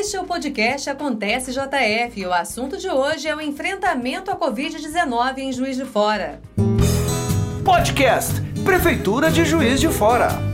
Este é o podcast Acontece JF o assunto de hoje é o enfrentamento à Covid-19 em Juiz de Fora. Podcast Prefeitura de Juiz de Fora.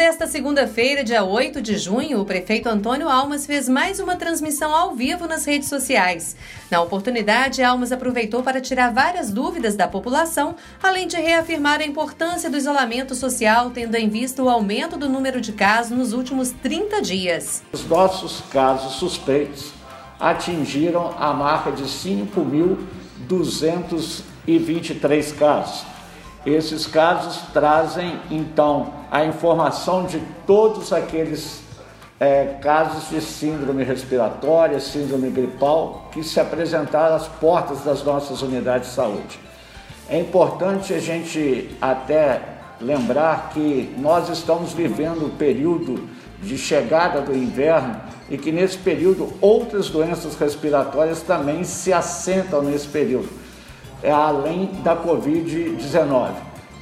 Desta segunda-feira, dia 8 de junho, o prefeito Antônio Almas fez mais uma transmissão ao vivo nas redes sociais. Na oportunidade, Almas aproveitou para tirar várias dúvidas da população, além de reafirmar a importância do isolamento social, tendo em vista o aumento do número de casos nos últimos 30 dias. Os nossos casos suspeitos atingiram a marca de 5.223 casos. Esses casos trazem, então, a informação de todos aqueles é, casos de síndrome respiratória, síndrome gripal, que se apresentaram às portas das nossas unidades de saúde. É importante a gente até lembrar que nós estamos vivendo o período de chegada do inverno e que nesse período outras doenças respiratórias também se assentam nesse período além da Covid-19.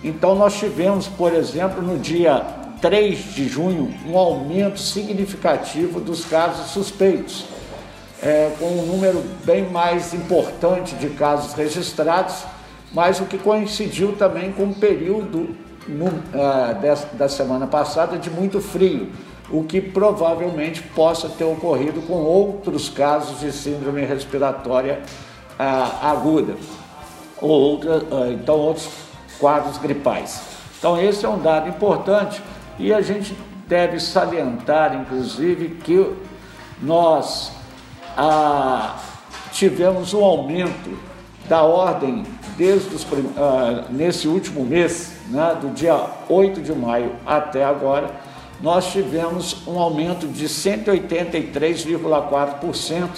Então, nós tivemos, por exemplo, no dia 3 de junho, um aumento significativo dos casos suspeitos, é, com um número bem mais importante de casos registrados, mas o que coincidiu também com o período no, uh, da semana passada de muito frio, o que provavelmente possa ter ocorrido com outros casos de síndrome respiratória uh, aguda ou outra, ah, então outros quadros gripais. Então esse é um dado importante e a gente deve salientar, inclusive, que nós ah, tivemos um aumento da ordem desde os, ah, nesse último mês, né, do dia 8 de maio até agora, nós tivemos um aumento de 183,4%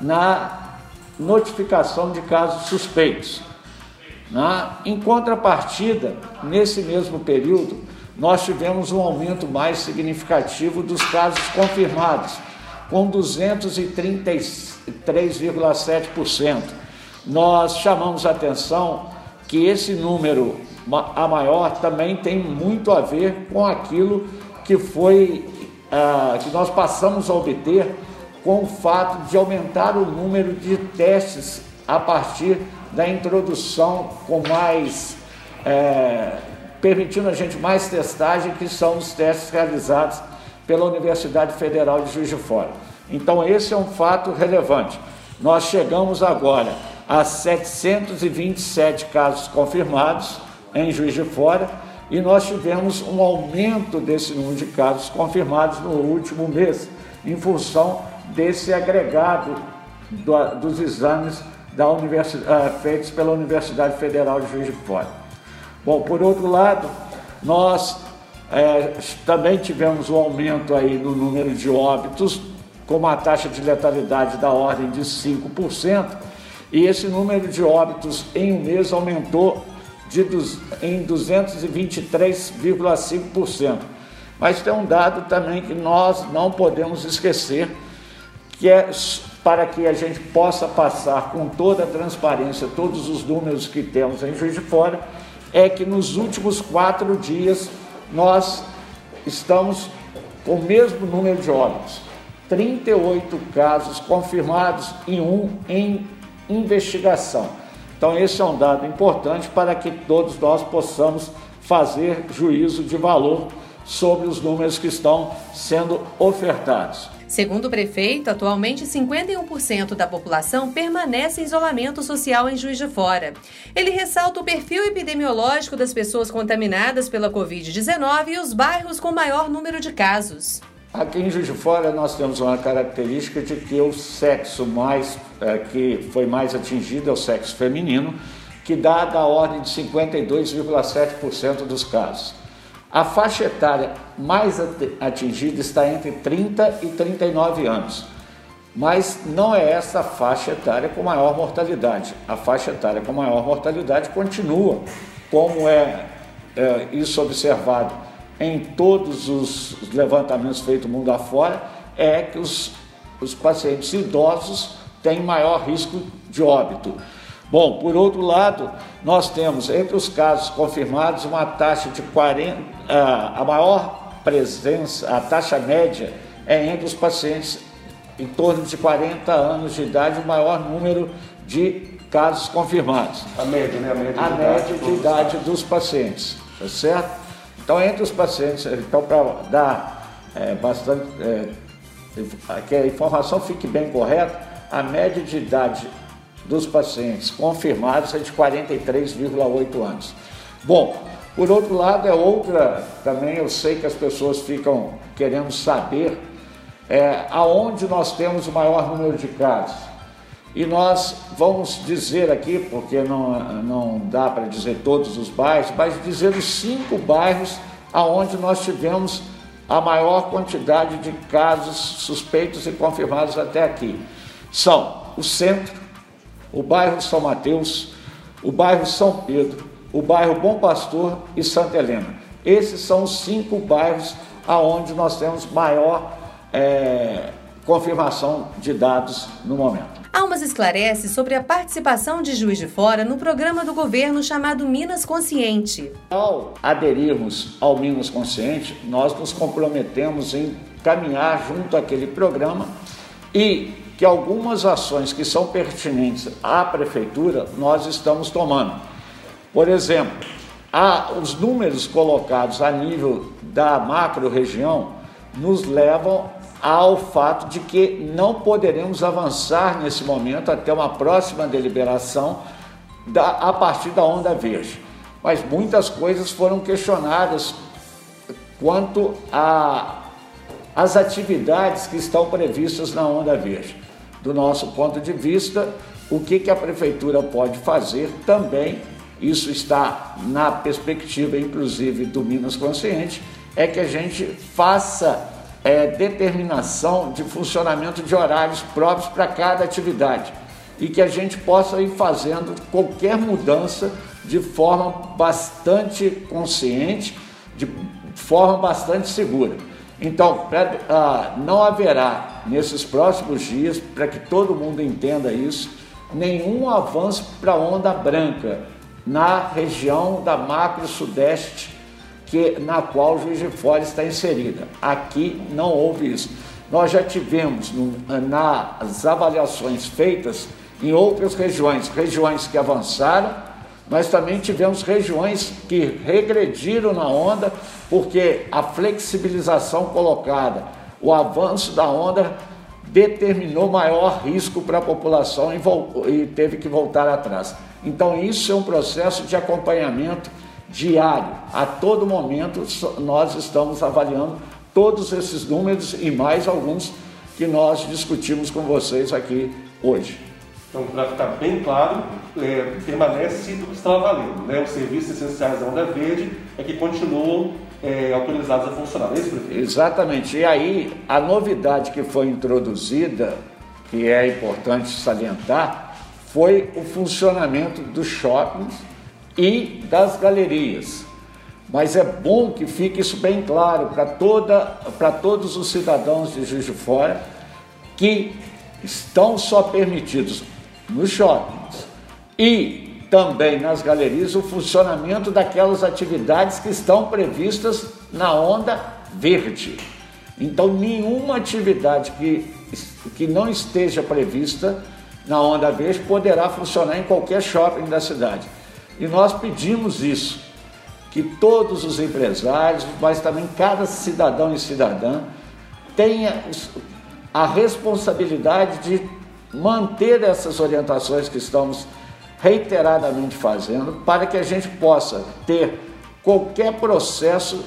na notificação de casos suspeitos. Né? Em contrapartida, nesse mesmo período, nós tivemos um aumento mais significativo dos casos confirmados, com 233,7%. Nós chamamos a atenção que esse número a maior também tem muito a ver com aquilo que foi ah, que nós passamos a obter com o fato de aumentar o número de testes a partir da introdução com mais, é, permitindo a gente mais testagem, que são os testes realizados pela Universidade Federal de Juiz de Fora. Então, esse é um fato relevante. Nós chegamos agora a 727 casos confirmados em Juiz de Fora e nós tivemos um aumento desse número de casos confirmados no último mês, em função desse agregado do, dos exames da universidade, uh, feitos pela Universidade Federal de Juiz de Fora. Bom, por outro lado, nós é, também tivemos um aumento aí no número de óbitos, com uma taxa de letalidade da ordem de 5%, e esse número de óbitos em um mês aumentou de, em 223,5%. Mas tem um dado também que nós não podemos esquecer, que é para que a gente possa passar com toda a transparência todos os números que temos em Juiz de Fora, é que nos últimos quatro dias nós estamos com o mesmo número de óbitos, 38 casos confirmados e um em investigação. Então, esse é um dado importante para que todos nós possamos fazer juízo de valor sobre os números que estão sendo ofertados. Segundo o prefeito, atualmente 51% da população permanece em isolamento social em Juiz de Fora. Ele ressalta o perfil epidemiológico das pessoas contaminadas pela Covid-19 e os bairros com maior número de casos. Aqui em Juiz de Fora nós temos uma característica de que o sexo mais é, que foi mais atingido é o sexo feminino, que dá da ordem de 52,7% dos casos. A faixa etária mais atingida está entre 30 e 39 anos, mas não é essa faixa etária com maior mortalidade. A faixa etária com maior mortalidade continua, como é, é isso observado em todos os levantamentos feitos mundo afora, é que os, os pacientes idosos têm maior risco de óbito. Bom, por outro lado, nós temos entre os casos confirmados uma taxa de 40, a maior presença, a taxa média é entre os pacientes em torno de 40 anos de idade, o maior número de casos confirmados. A média, né? A média, a de, média idade, de idade dos pacientes, tá certo? Então, entre os pacientes, então, para dar é, bastante. É, que a informação fique bem correta, a média de idade dos pacientes confirmados é de 43,8 anos. Bom, por outro lado, é outra, também eu sei que as pessoas ficam querendo saber é, aonde nós temos o maior número de casos. E nós vamos dizer aqui, porque não, não dá para dizer todos os bairros, mas dizer os cinco bairros aonde nós tivemos a maior quantidade de casos suspeitos e confirmados até aqui. São o centro, o bairro São Mateus, o bairro São Pedro, o bairro Bom Pastor e Santa Helena. Esses são os cinco bairros aonde nós temos maior é, confirmação de dados no momento. Almas esclarece sobre a participação de Juiz de Fora no programa do governo chamado Minas Consciente. Ao aderirmos ao Minas Consciente, nós nos comprometemos em caminhar junto àquele programa e que algumas ações que são pertinentes à prefeitura nós estamos tomando. Por exemplo, os números colocados a nível da macro-região nos levam ao fato de que não poderemos avançar nesse momento até uma próxima deliberação da, a partir da onda verde. Mas muitas coisas foram questionadas quanto às atividades que estão previstas na onda verde. Do nosso ponto de vista, o que, que a prefeitura pode fazer também, isso está na perspectiva, inclusive, do Minas Consciente, é que a gente faça é, determinação de funcionamento de horários próprios para cada atividade e que a gente possa ir fazendo qualquer mudança de forma bastante consciente, de forma bastante segura. Então, pra, ah, não haverá nesses próximos dias, para que todo mundo entenda isso, nenhum avanço para a onda branca na região da macro sudeste que, na qual Juiz de Fora está inserida. Aqui não houve isso. Nós já tivemos no, nas avaliações feitas em outras regiões, regiões que avançaram, mas também tivemos regiões que regrediram na onda, porque a flexibilização colocada, o avanço da onda determinou maior risco para a população e, e teve que voltar atrás. Então, isso é um processo de acompanhamento diário. A todo momento nós estamos avaliando todos esses números e mais alguns que nós discutimos com vocês aqui hoje. Então, para ficar bem claro, é, permanece o que estava valendo. Né? Os serviços essenciais da Onda Verde é que continuam é, autorizados a funcionar. É isso, prefeito? Exatamente. E aí, a novidade que foi introduzida, que é importante salientar, foi o funcionamento dos shoppings e das galerias. Mas é bom que fique isso bem claro para todos os cidadãos de Juiz de Fora que estão só permitidos nos shoppings e também nas galerias o funcionamento daquelas atividades que estão previstas na onda verde. Então, nenhuma atividade que, que não esteja prevista na onda verde poderá funcionar em qualquer shopping da cidade. E nós pedimos isso, que todos os empresários, mas também cada cidadão e cidadã, tenha a responsabilidade de manter essas orientações que estamos reiteradamente fazendo, para que a gente possa ter qualquer processo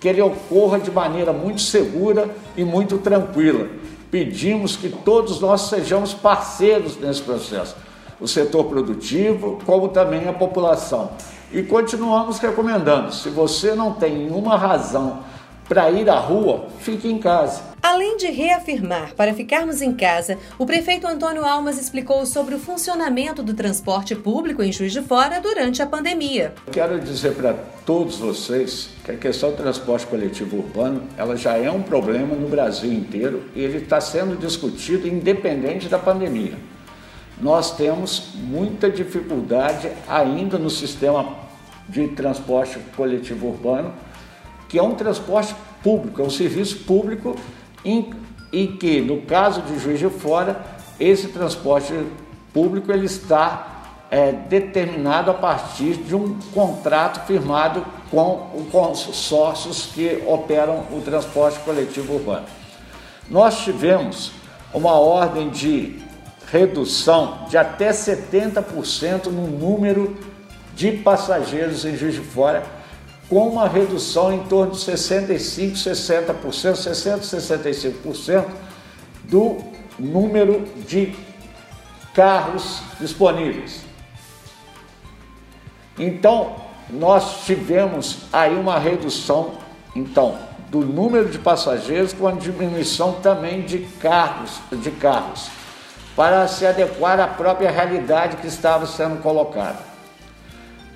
que ele ocorra de maneira muito segura e muito tranquila. Pedimos que todos nós sejamos parceiros nesse processo o setor produtivo, como também a população. E continuamos recomendando: se você não tem nenhuma razão para ir à rua, fique em casa. Além de reafirmar para ficarmos em casa, o prefeito Antônio Almas explicou sobre o funcionamento do transporte público em Juiz de Fora durante a pandemia. Quero dizer para todos vocês que a questão do transporte coletivo urbano ela já é um problema no Brasil inteiro e ele está sendo discutido independente da pandemia nós temos muita dificuldade ainda no sistema de transporte coletivo urbano, que é um transporte público, é um serviço público e que, no caso de Juiz de Fora, esse transporte público ele está é, determinado a partir de um contrato firmado com os consórcios que operam o transporte coletivo urbano. Nós tivemos uma ordem de redução de até 70% no número de passageiros em Juiz de Fora, com uma redução em torno de 65%, 60%, 60%, 65% do número de carros disponíveis. Então, nós tivemos aí uma redução, então, do número de passageiros com a diminuição também de carros, de carros, para se adequar à própria realidade que estava sendo colocada.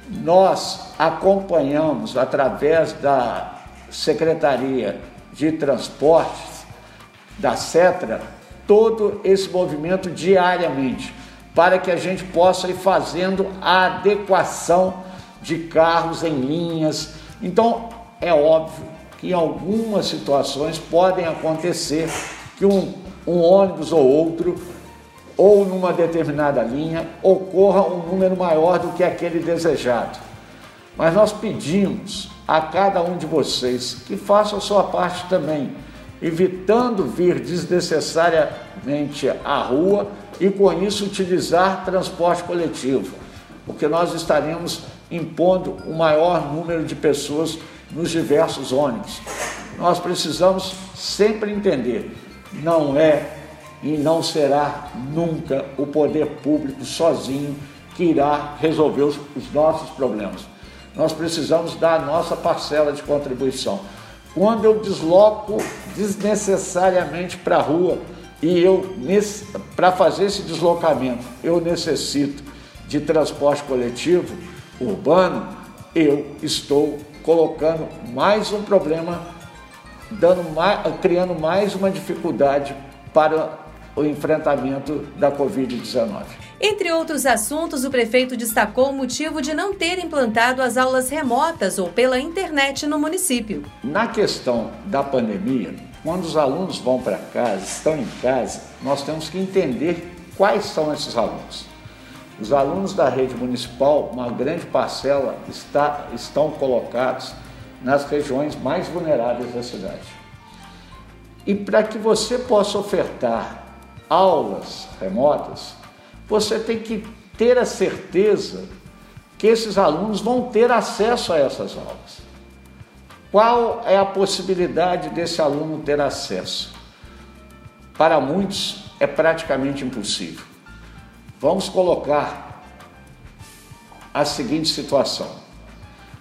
Nós acompanhamos através da Secretaria de Transportes da CETRA todo esse movimento diariamente para que a gente possa ir fazendo a adequação de carros em linhas. Então, é óbvio que em algumas situações podem acontecer que um, um ônibus ou outro, ou numa determinada linha, ocorra um número maior do que aquele desejado. Mas nós pedimos a cada um de vocês que faça a sua parte também, evitando vir desnecessariamente à rua e com isso utilizar transporte coletivo, porque nós estaremos impondo o um maior número de pessoas nos diversos ônibus. Nós precisamos sempre entender, não é e não será nunca o poder público sozinho que irá resolver os, os nossos problemas. Nós precisamos dar a nossa parcela de contribuição. Quando eu desloco desnecessariamente para a rua, e eu, para fazer esse deslocamento, eu necessito de transporte coletivo urbano, eu estou colocando mais um problema, dando mais, criando mais uma dificuldade para o enfrentamento da Covid-19. Entre outros assuntos, o prefeito destacou o motivo de não ter implantado as aulas remotas ou pela internet no município. Na questão da pandemia, quando os alunos vão para casa, estão em casa, nós temos que entender quais são esses alunos. Os alunos da rede municipal, uma grande parcela, está, estão colocados nas regiões mais vulneráveis da cidade. E para que você possa ofertar aulas remotas, você tem que ter a certeza que esses alunos vão ter acesso a essas aulas. Qual é a possibilidade desse aluno ter acesso? Para muitos é praticamente impossível. Vamos colocar a seguinte situação: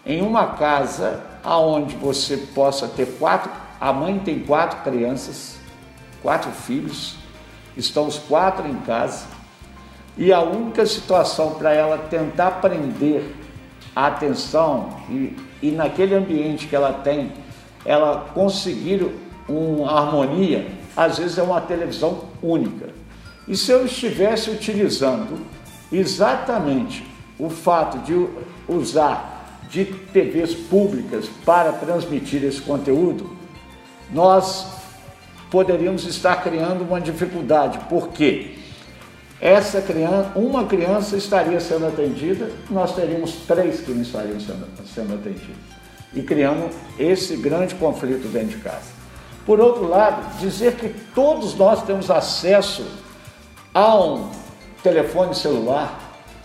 em uma casa aonde você possa ter quatro, a mãe tem quatro crianças, quatro filhos, estão os quatro em casa, e a única situação para ela tentar aprender a atenção e, e naquele ambiente que ela tem, ela conseguir uma harmonia, às vezes é uma televisão única. E se eu estivesse utilizando exatamente o fato de usar de TVs públicas para transmitir esse conteúdo, nós poderíamos estar criando uma dificuldade. Por quê? essa criança, uma criança estaria sendo atendida, nós teríamos três que não estariam sendo, sendo atendidos. E criando esse grande conflito dentro de casa. Por outro lado, dizer que todos nós temos acesso a um telefone celular,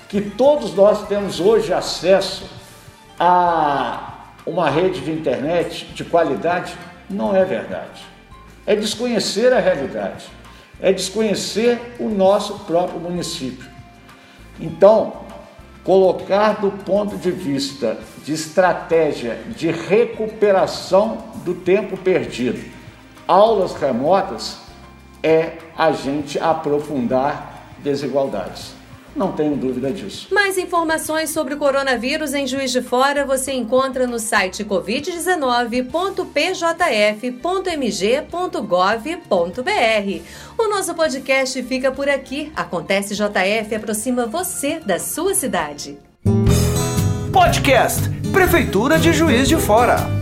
que todos nós temos hoje acesso a uma rede de internet de qualidade, não é verdade. É desconhecer a realidade é desconhecer o nosso próprio município. Então, colocar do ponto de vista de estratégia de recuperação do tempo perdido, aulas remotas, é a gente aprofundar desigualdades. Não tenho dúvida disso. Mais informações sobre o coronavírus em Juiz de Fora você encontra no site covid19.pjf.mg.gov.br. O nosso podcast fica por aqui. Acontece JF aproxima você da sua cidade. Podcast Prefeitura de Juiz de Fora.